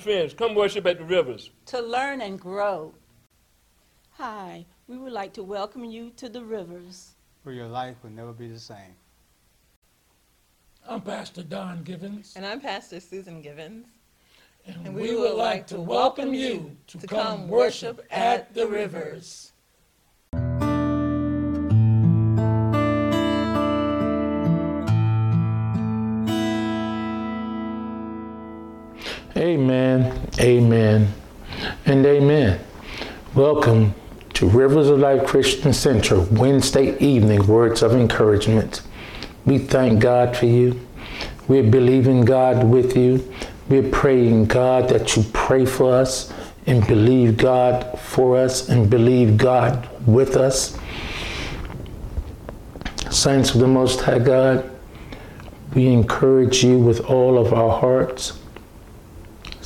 friends. Come worship at the rivers. to learn and grow. Hi, we would like to welcome you to the Rivers. where your life will never be the same. I'm Pastor Don Givens, And I'm Pastor Susan Givens. and, and we, would like to welcome you to come worship at the rivers. Amen, amen, and amen. Welcome to Rivers of Life Christian Center Wednesday evening words of encouragement. We thank God for you. We're believing God with you. We're praying God that you pray for us and believe God for us and believe God with us. Saints of the Most High God, we encourage you with all of our hearts.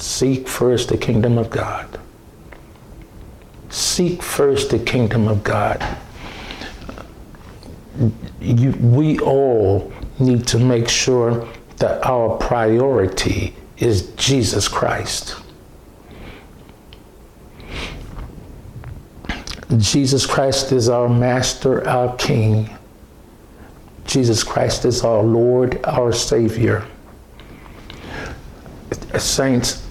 Seek first the kingdom of God. Seek first the kingdom of God. You, we all need to make sure that our priority is Jesus Christ. Jesus Christ is our master, our king. Jesus Christ is our Lord, our Savior. Saints,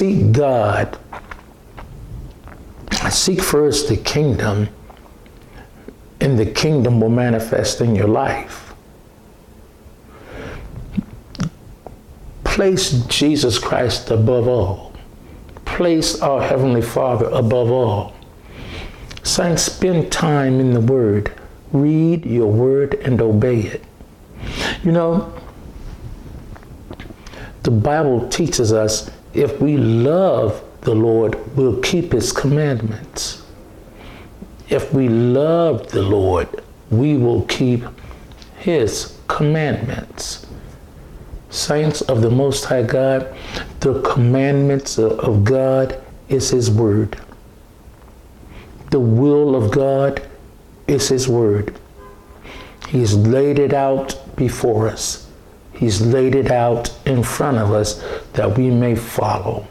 seek God. Seek first the kingdom, and the kingdom will manifest in your life. Place Jesus Christ above all. Place our Heavenly Father above all. Saints, spend time in the Word. Read your Word and obey it. You know, the Bible teaches us if we love the Lord, we'll keep His commandments. If we love the Lord, we will keep His commandments. Saints of the Most High God, the commandments of God is His Word. The will of God is His Word. He's laid it out before us. He's laid it out in front of us that we may follow.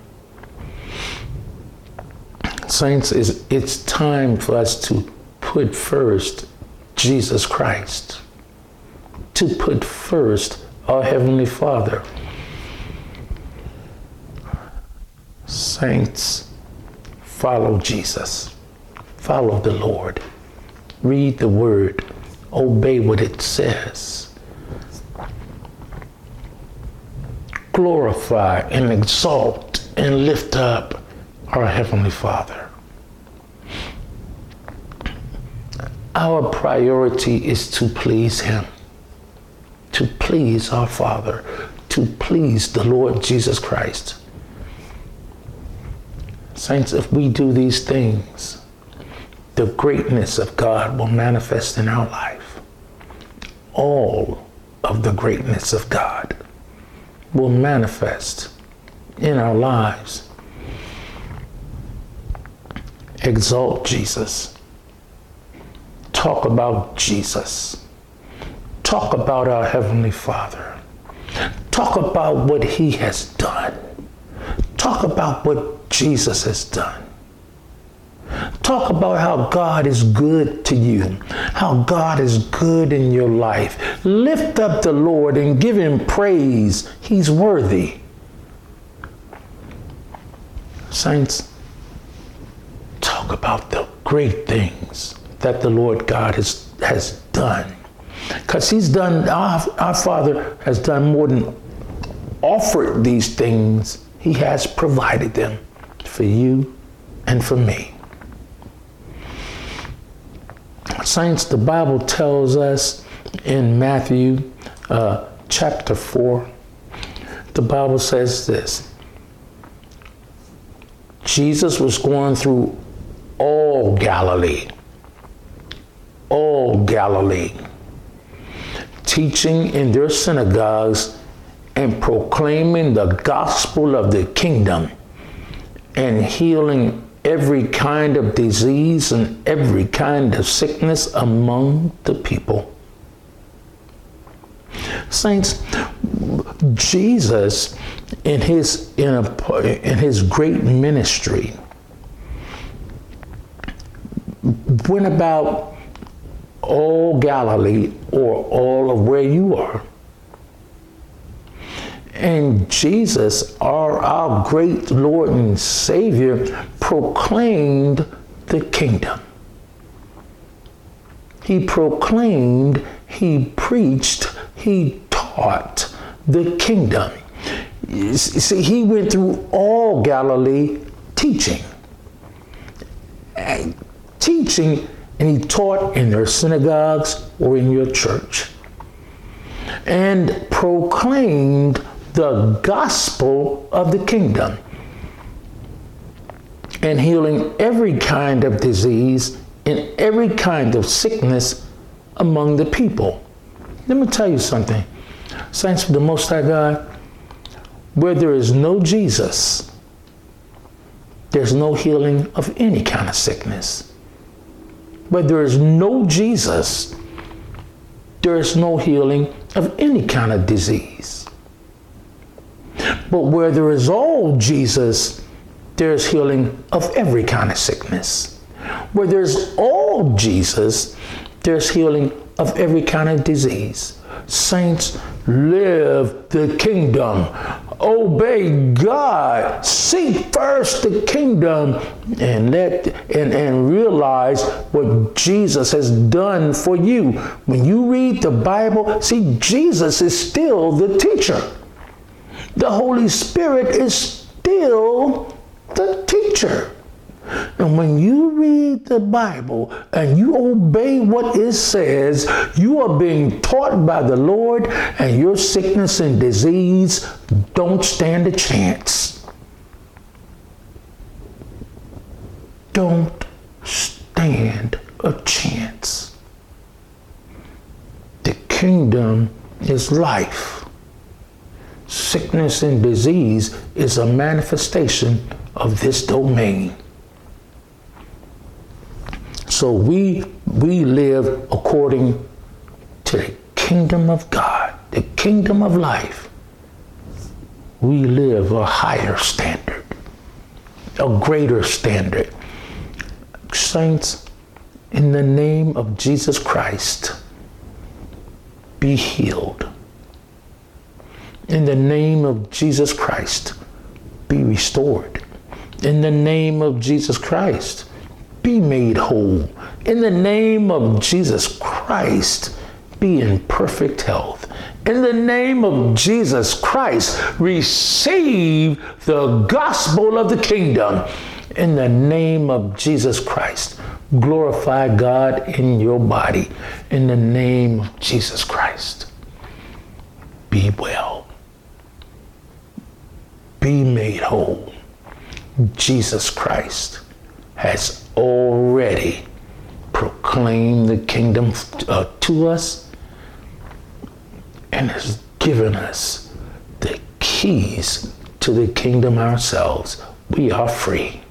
Saints, it's time for us to put first Jesus Christ, to put first our Heavenly Father. Saints, follow Jesus, follow the Lord, read the Word, obey what it says. Glorify and exalt and lift up our Heavenly Father. Our priority is to please Him, to please our Father, to please the Lord Jesus Christ. Saints, if we do these things, the greatness of God will manifest in our life. All of the greatness of God will manifest in our lives. Exalt Jesus. Talk about Jesus. Talk about our Heavenly Father. Talk about what He has done. Talk about what Jesus has done. Talk about how God is good to you, how God is good in your life. Lift up the Lord and give Him praise. He's worthy. Saints, talk about the great things that the Lord God has, has done. Because He's done, our, our Father has done more than offered these things, He has provided them for you and for me. Saints, the Bible tells us in Matthew uh, chapter 4, the Bible says this. Jesus was going through all Galilee, all Galilee, teaching in their synagogues and proclaiming the gospel of the kingdom and healing every kind of disease and every kind of sickness among the people. Saints, Jesus in his in, a, in his great ministry went about all Galilee or all of where you are. And Jesus, our, our great Lord and Savior, proclaimed the kingdom. He proclaimed, he preached, he taught the kingdom. See, he went through all Galilee teaching. And teaching, and he taught in their synagogues or in your church. And proclaimed the gospel of the kingdom. And healing every kind of disease and every kind of sickness among the people. Let me tell you something. Saints of the Most High God, where there is no Jesus, there's no healing of any kind of sickness. Where there is no Jesus, there is no healing of any kind of disease. But where there is all Jesus, there's healing of every kind of sickness. Where there's all Jesus, there's healing of every kind of disease. Saints, live the kingdom. Obey God. Seek first the kingdom and let and, and realize what Jesus has done for you. When you read the Bible, see, Jesus is still the teacher. The Holy Spirit is still the teacher. And when you read the Bible and you obey what it says, you are being taught by the Lord, and your sickness and disease don't stand a chance. Don't stand a chance. The kingdom is life. Sickness and disease is a manifestation of this domain. So we we live according to the kingdom of God, the kingdom of life. We live a higher standard, a greater standard. Saints, in the name of Jesus Christ, be healed. In the name of Jesus Christ, be restored. In the name of Jesus Christ, be made whole. In the name of Jesus Christ, be in perfect health. In the name of Jesus Christ, receive the gospel of the kingdom. In the name of Jesus Christ, glorify God in your body. In the name of Jesus Christ, be well. Be made whole. Jesus Christ has already proclaimed the kingdom uh, to us and has given us the keys to the kingdom ourselves. We are free.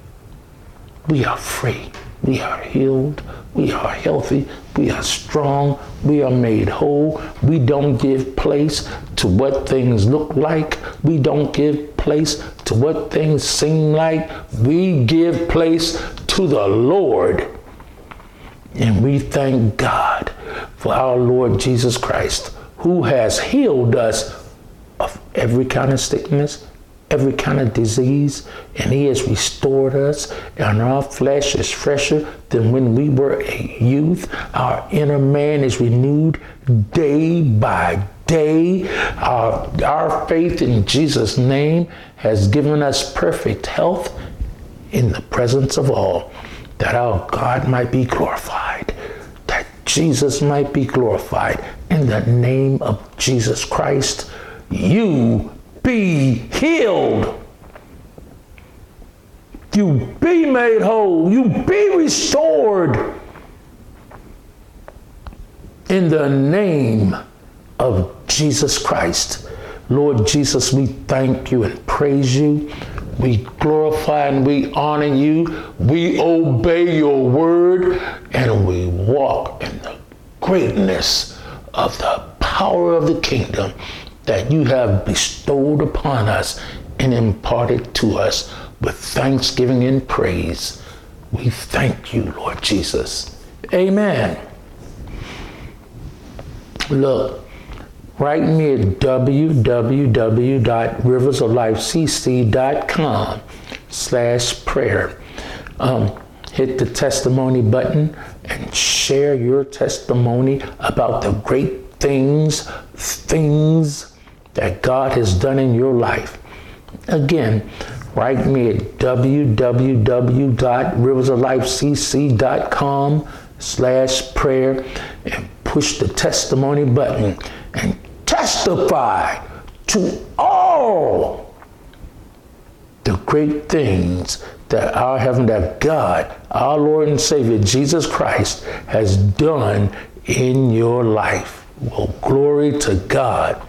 We are free. We are healed. We are healthy. We are strong. We are made whole. We don't give place to what things look like. We don't give place to what things seem like. We give place to the Lord. And we thank God for our Lord Jesus Christ, who has healed us of every kind of sickness, every kind of disease, and He has restored us, and our flesh is fresher than when we were a youth. Our inner man is renewed day by day. Our, our faith in Jesus' name has given us perfect health in the presence of all, that our God might be glorified, that Jesus might be glorified. In the name of Jesus Christ, you be healed. You be made whole. You be restored. In the name of Jesus Christ. Lord Jesus, we thank you and praise you. We glorify and we honor you. We obey your word and we walk in the greatness of the power of the kingdom that you have bestowed upon us and imparted to us with thanksgiving and praise. We thank you, Lord Jesus. Amen. Look, write me at www.riversoflifecc.com slash prayer. Um, hit the testimony button and share your testimony about the great things, things that God has done in your life. Again, write me at www.riversoflifecc.com slash prayer and push the testimony button and testify to all the great things that our heaven, that God, our Lord and Savior Jesus Christ, has done in your life. Well, glory to God.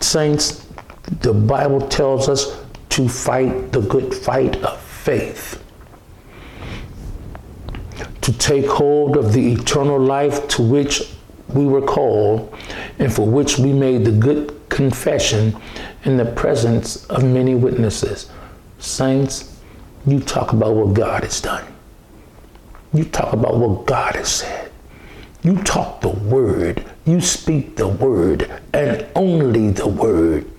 Saints, the Bible tells us to fight the good fight of faith, to take hold of the eternal life to which we were called and for which we made the good confession in the presence of many witnesses. Saints, you talk about what God has done. You talk about what God has said. You talk the word. You speak the word and only the word.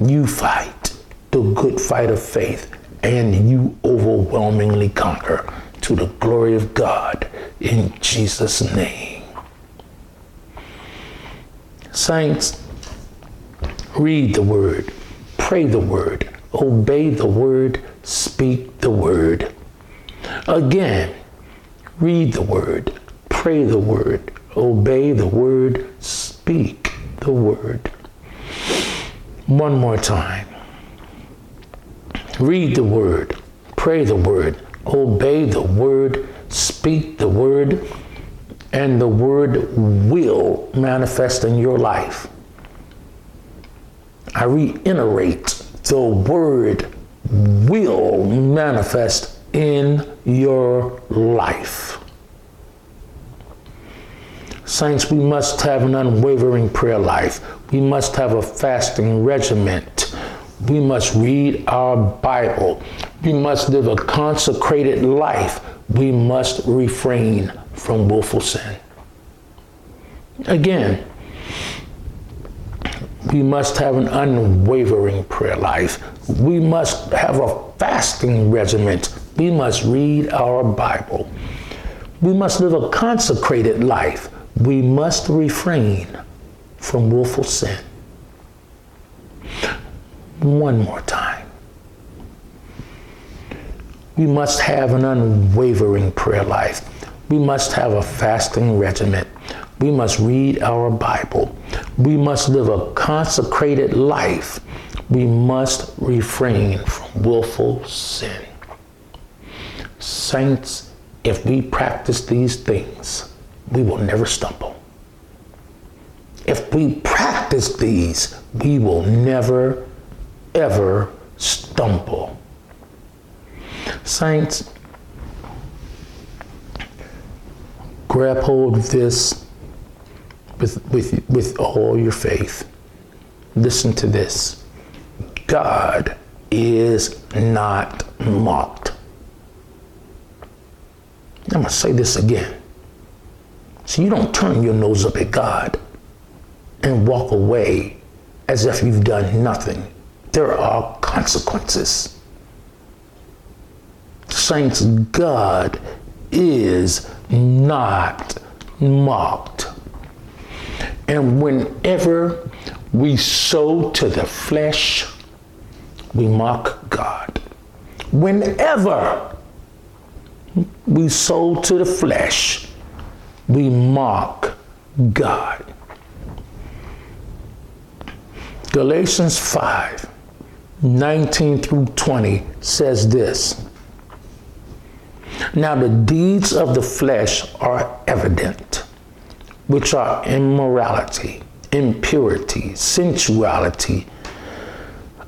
You fight the good fight of faith and you overwhelmingly conquer to the glory of God in Jesus' name. Saints, read the word, pray the word, obey the word, speak the word. Again, read the word, pray the word, obey the word, speak the word. One more time. Read the word, pray the word, obey the word, speak the word, and the word will manifest in your life. I reiterate the word will manifest in your life. Saints, we must have an unwavering prayer life. We must have a fasting regiment. We must read our Bible. We must live a consecrated life. We must refrain from willful sin. Again, we must have an unwavering prayer life. We must have a fasting regiment. We must read our Bible. We must live a consecrated life. We must refrain from willful sin. One more time. We must have an unwavering prayer life. We must have a fasting regimen. We must read our Bible. We must live a consecrated life. We must refrain from willful sin. Saints, if we practice these things, we will never stumble. If we practice these, we will never, ever stumble. Saints, grab hold of this with, with, with all your faith. Listen to this God is not mocked. I'm going to say this again. So you don't turn your nose up at God and walk away as if you've done nothing. There are consequences. Saints, God is not mocked. And whenever we sow to the flesh, we mock God. Whenever we sow to the flesh, we mock God. Galatians 5 19 through 20 says this. Now, the deeds of the flesh are evident, which are immorality, impurity, sensuality,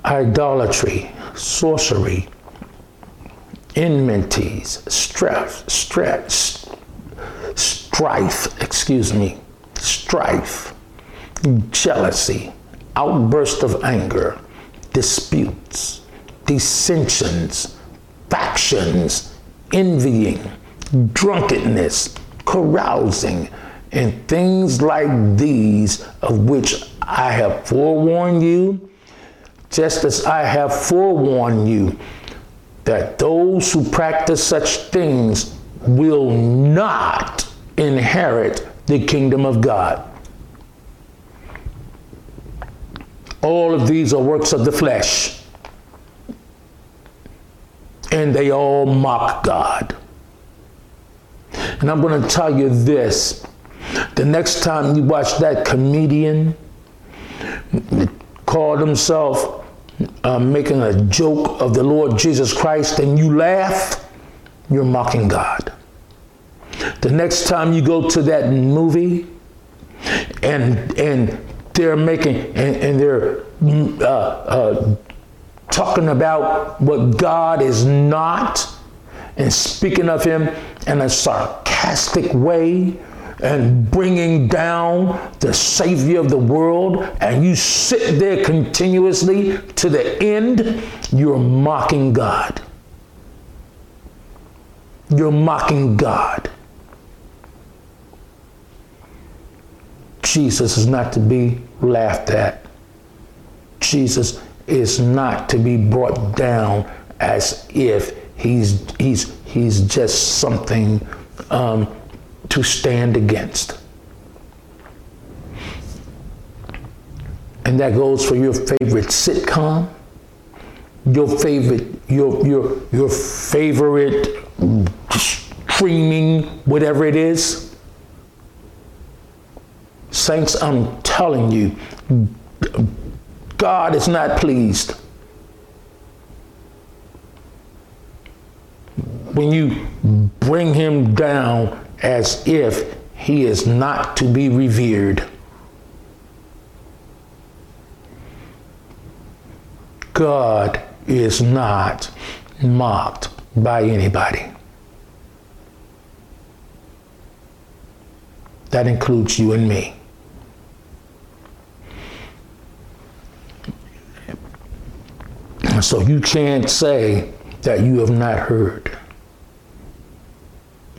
idolatry, sorcery, enmities, strife, strife, strife, excuse me, strife, jealousy, outburst of anger, disputes, dissensions, factions, envying, drunkenness, carousing, and things like these, of which I have forewarned you, just as I have forewarned you, that those who practice such things will not inherit the kingdom of God. All of these are works of the flesh, and they all mock God. And I'm going to tell you this the next time you watch that comedian call himself uh, making a joke of the Lord Jesus Christ and you laugh, you're mocking God. The next time you go to that movie and and they're making and, and they're uh, uh, talking about what God is not and speaking of Him in a sarcastic way and bringing down the Savior of the world, and you sit there continuously to the end, you're mocking God. You're mocking God. Jesus is not to be laughed at. Jesus is not to be brought down as if he's he's he's just something um, to stand against. And that goes for your favorite sitcom, your favorite your your your favorite streaming whatever it is. Saints, I'm telling you, God is not pleased. When you bring him down as if he is not to be revered. God is not mocked by anybody. That includes you and me. So you can't say that you have not heard.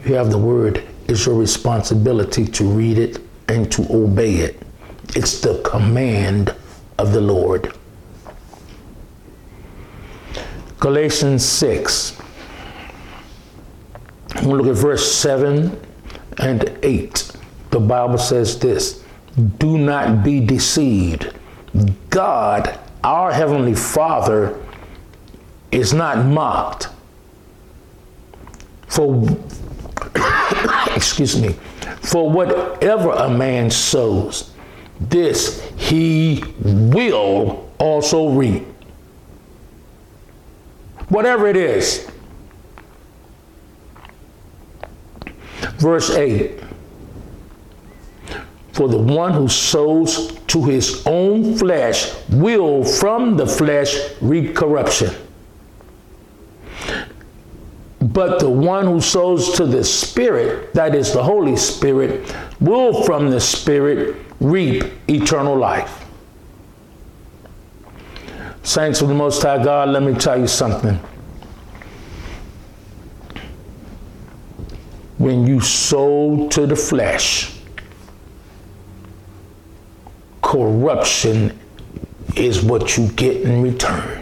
You have the word. It's your responsibility to read it and to obey it. It's the command of the Lord. Galatians 6. We'll look at verse 7 and 8. The Bible says this Do not be deceived. God, our Heavenly Father, is not mocked. For excuse me, for whatever a man sows, this he will also reap. Whatever it is. Verse 8 For the one who sows to his own flesh will from the flesh reap corruption but the one who sows to the Spirit, that is the Holy Spirit, will from the Spirit reap eternal life. Saints of the Most High God, let me tell you something. When you sow to the flesh, corruption is what you get in return.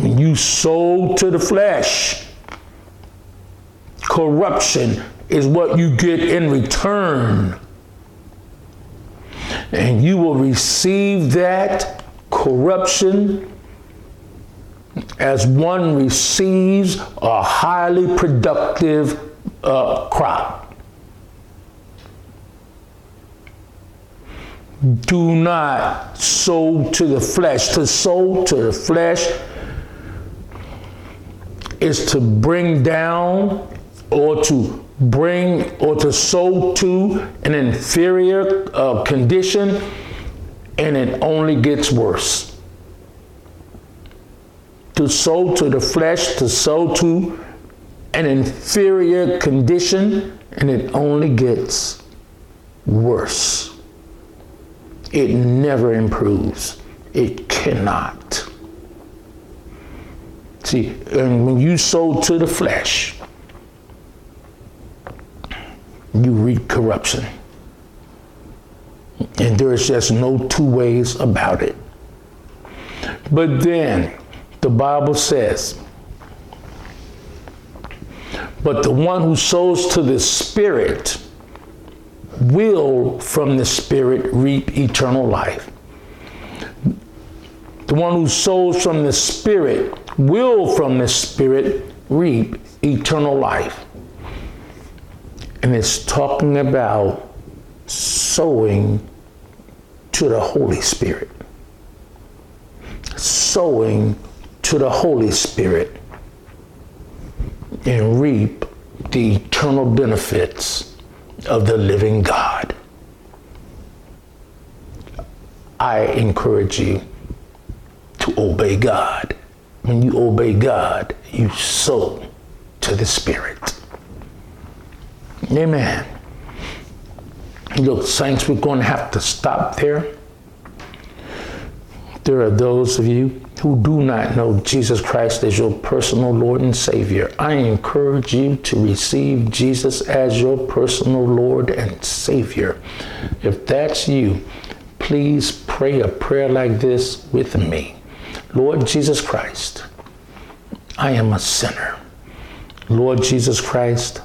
You sow to the flesh, corruption is what you get in return. And you will receive that corruption as one receives a highly productive uh, crop. Do not sow to the flesh. To sow to the flesh is to bring down or to bring or to sow to an inferior uh, condition, and it only gets worse. To sow to the flesh, to sow to an inferior condition, and it only gets worse. It never improves. It cannot. See, and when you sow to the flesh, you reap corruption. And there's just no two ways about it. But then the Bible says, but the one who sows to the Spirit will from the Spirit reap eternal life. The one who sows from the Spirit will from the Spirit reap eternal life. And it's talking about sowing to the Holy Spirit. Sowing to the Holy Spirit and reap the eternal benefits of the living God. I encourage you to obey God. When you obey God, you sow to the Spirit. Amen. Look, saints, we're going to have to stop there. There are those of you who do not know Jesus Christ as your personal Lord and Savior. I encourage you to receive Jesus as your personal Lord and Savior. If that's you, please pray a prayer like this with me. Lord Jesus Christ, I am a sinner. Lord Jesus Christ,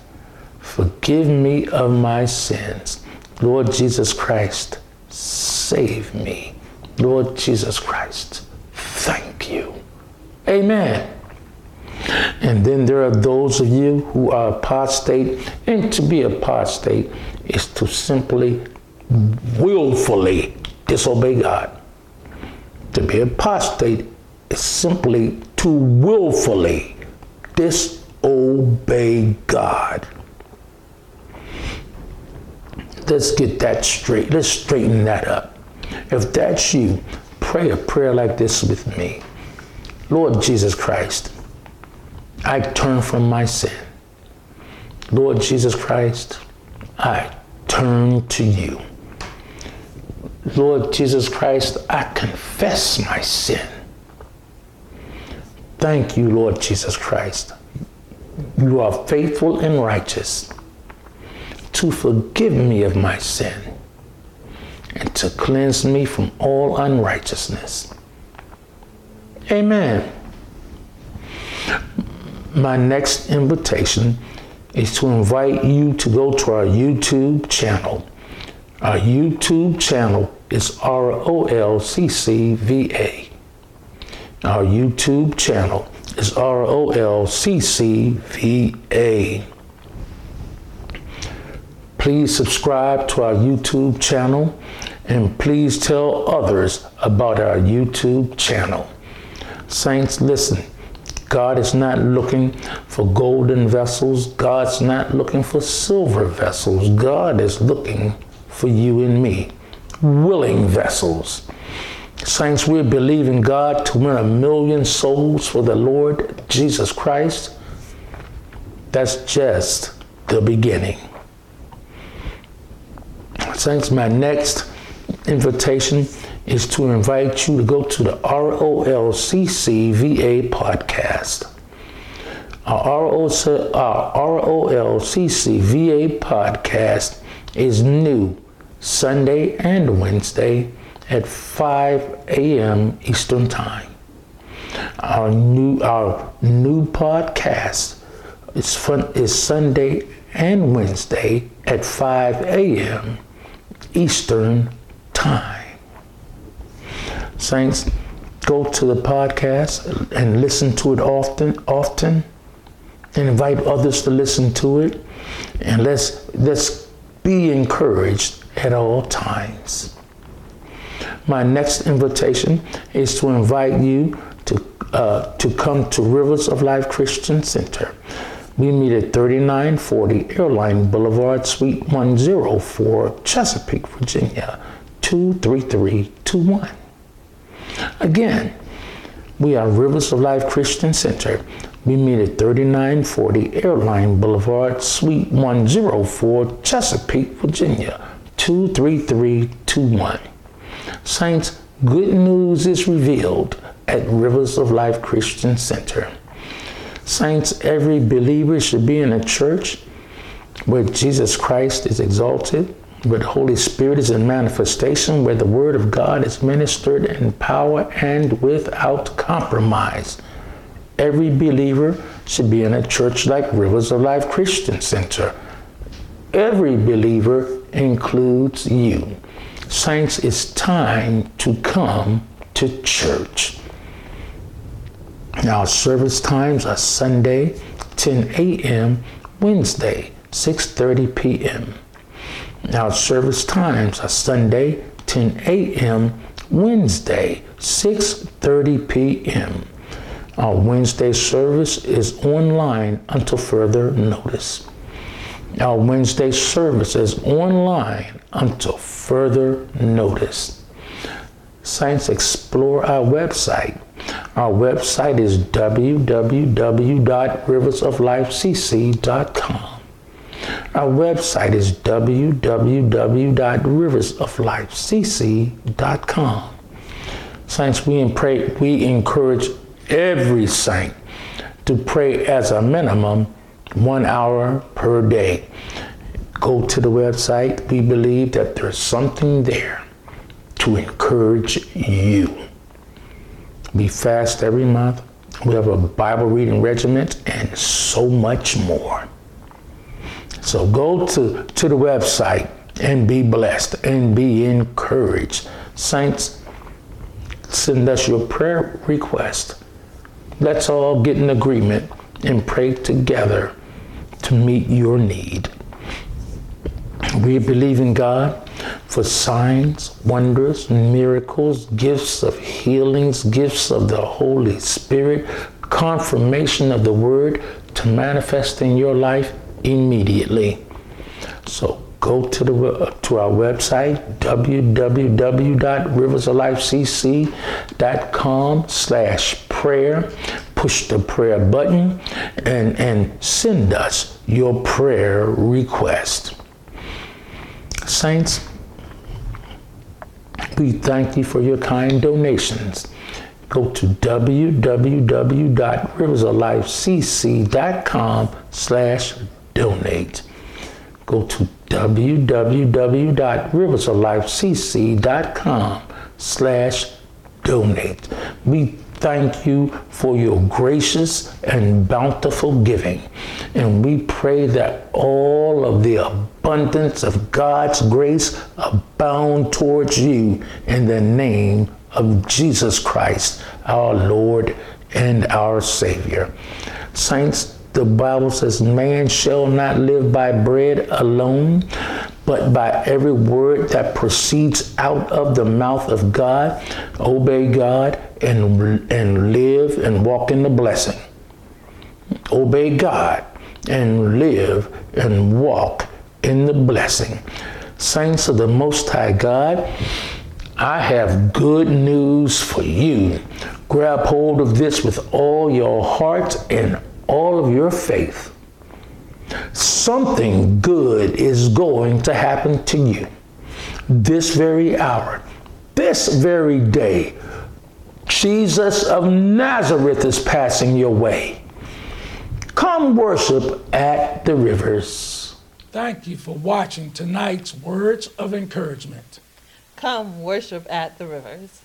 forgive me of my sins. Lord Jesus Christ, save me. Lord Jesus Christ, thank you. Amen. And then there are those of you who are apostate, and to be apostate is to simply willfully disobey God. To be apostate simply to willfully disobey God. Let's get that straight. Let's straighten that up. If that's you, pray a prayer like this with me. Lord Jesus Christ, I turn from my sin. Lord Jesus Christ, I turn to you. Lord Jesus Christ, I confess my sin. Thank you, Lord Jesus Christ. You are faithful and righteous to forgive me of my sin and to cleanse me from all unrighteousness. Amen. My next invitation is to invite you to go to our YouTube channel. Our YouTube channel is ROLCCVA. Our YouTube channel is ROLCCVA. Please subscribe to our YouTube channel and please tell others about our YouTube channel. Saints, listen. God is not looking for golden vessels. God's not looking for silver vessels. God is looking for you and me, willing vessels. Saints, we're believing God to win a million souls for the Lord Jesus Christ. That's just the beginning. Saints, my next invitation is to invite you to go to the ROLCCVA podcast. Our, ROLCCVA podcast is new Sunday and Wednesday at 5 a.m. Eastern Time. Our new our new podcast is fun is Sunday and Wednesday at 5 a.m. Eastern Time. Saints, go to the podcast and listen to it often, often, and invite others to listen to it. And let's let's be encouraged at all times. My next invitation is to invite you to uh, to come to Rivers of Life Christian Center. We meet at 3940 Airline Boulevard, Suite 104, Chesapeake, Virginia, 23321. Again, we are Rivers of Life Christian Center. We meet at 3940 Airline Boulevard, Suite 104, Chesapeake, Virginia, 23321. Saints, good news is revealed at Rivers of Life Christian Center. Saints, every believer should be in a church where Jesus Christ is exalted, where the Holy Spirit is in manifestation, where the Word of God is ministered in power and without compromise. Every believer should be in a church like Rivers of Life Christian Center. Every believer includes you. Saints, it's time to come to church. Now, service times are Sunday, 10 a.m., Wednesday, 6:30 p.m. Now, service times are Sunday, 10 a.m., Wednesday, 6:30 p.m. Our Wednesday service is online until further notice. Our Wednesday service is online until further notice. Saints, explore our website. Our website is www.riversoflifecc.com. Our website is www.riversoflifecc.com. Saints, we, pray, we encourage every saint to pray as a minimum one hour per day. Go to the website. We believe that there's something there to encourage you. We fast every month. We have a Bible reading regiment and so much more. So go to, to the website and be blessed and be encouraged. Saints, send us your prayer request. Let's all get in agreement and pray together to meet your need. We believe in God for signs, wonders, miracles, gifts of healings, gifts of the Holy Spirit, confirmation of the word to manifest in your life immediately. So go to the to our website www.riversoflifecc.com slash prayer push the prayer button and and send us your prayer request saints we thank you for your kind donations go to www.riversoflifecc.com slash donate go to www.riversoflifecc.com slash donate. We thank you for your gracious and bountiful giving. And we pray that all of the abundance of God's grace abound towards you in the name of Jesus Christ, our Lord and our Savior. Saints, the Bible says, Man shall not live by bread alone, but by every word that proceeds out of the mouth of God. Obey God and, and live and walk in the blessing. Obey God and live and walk in the blessing. Saints of the Most High God, I have good news for you. Grab hold of this with all your heart and all of your faith. Something good is going to happen to you this very hour, this very day. Jesus of Nazareth is passing your way. Come worship at the rivers. Thank you for watching tonight's Words of Encouragement. Come worship at the rivers.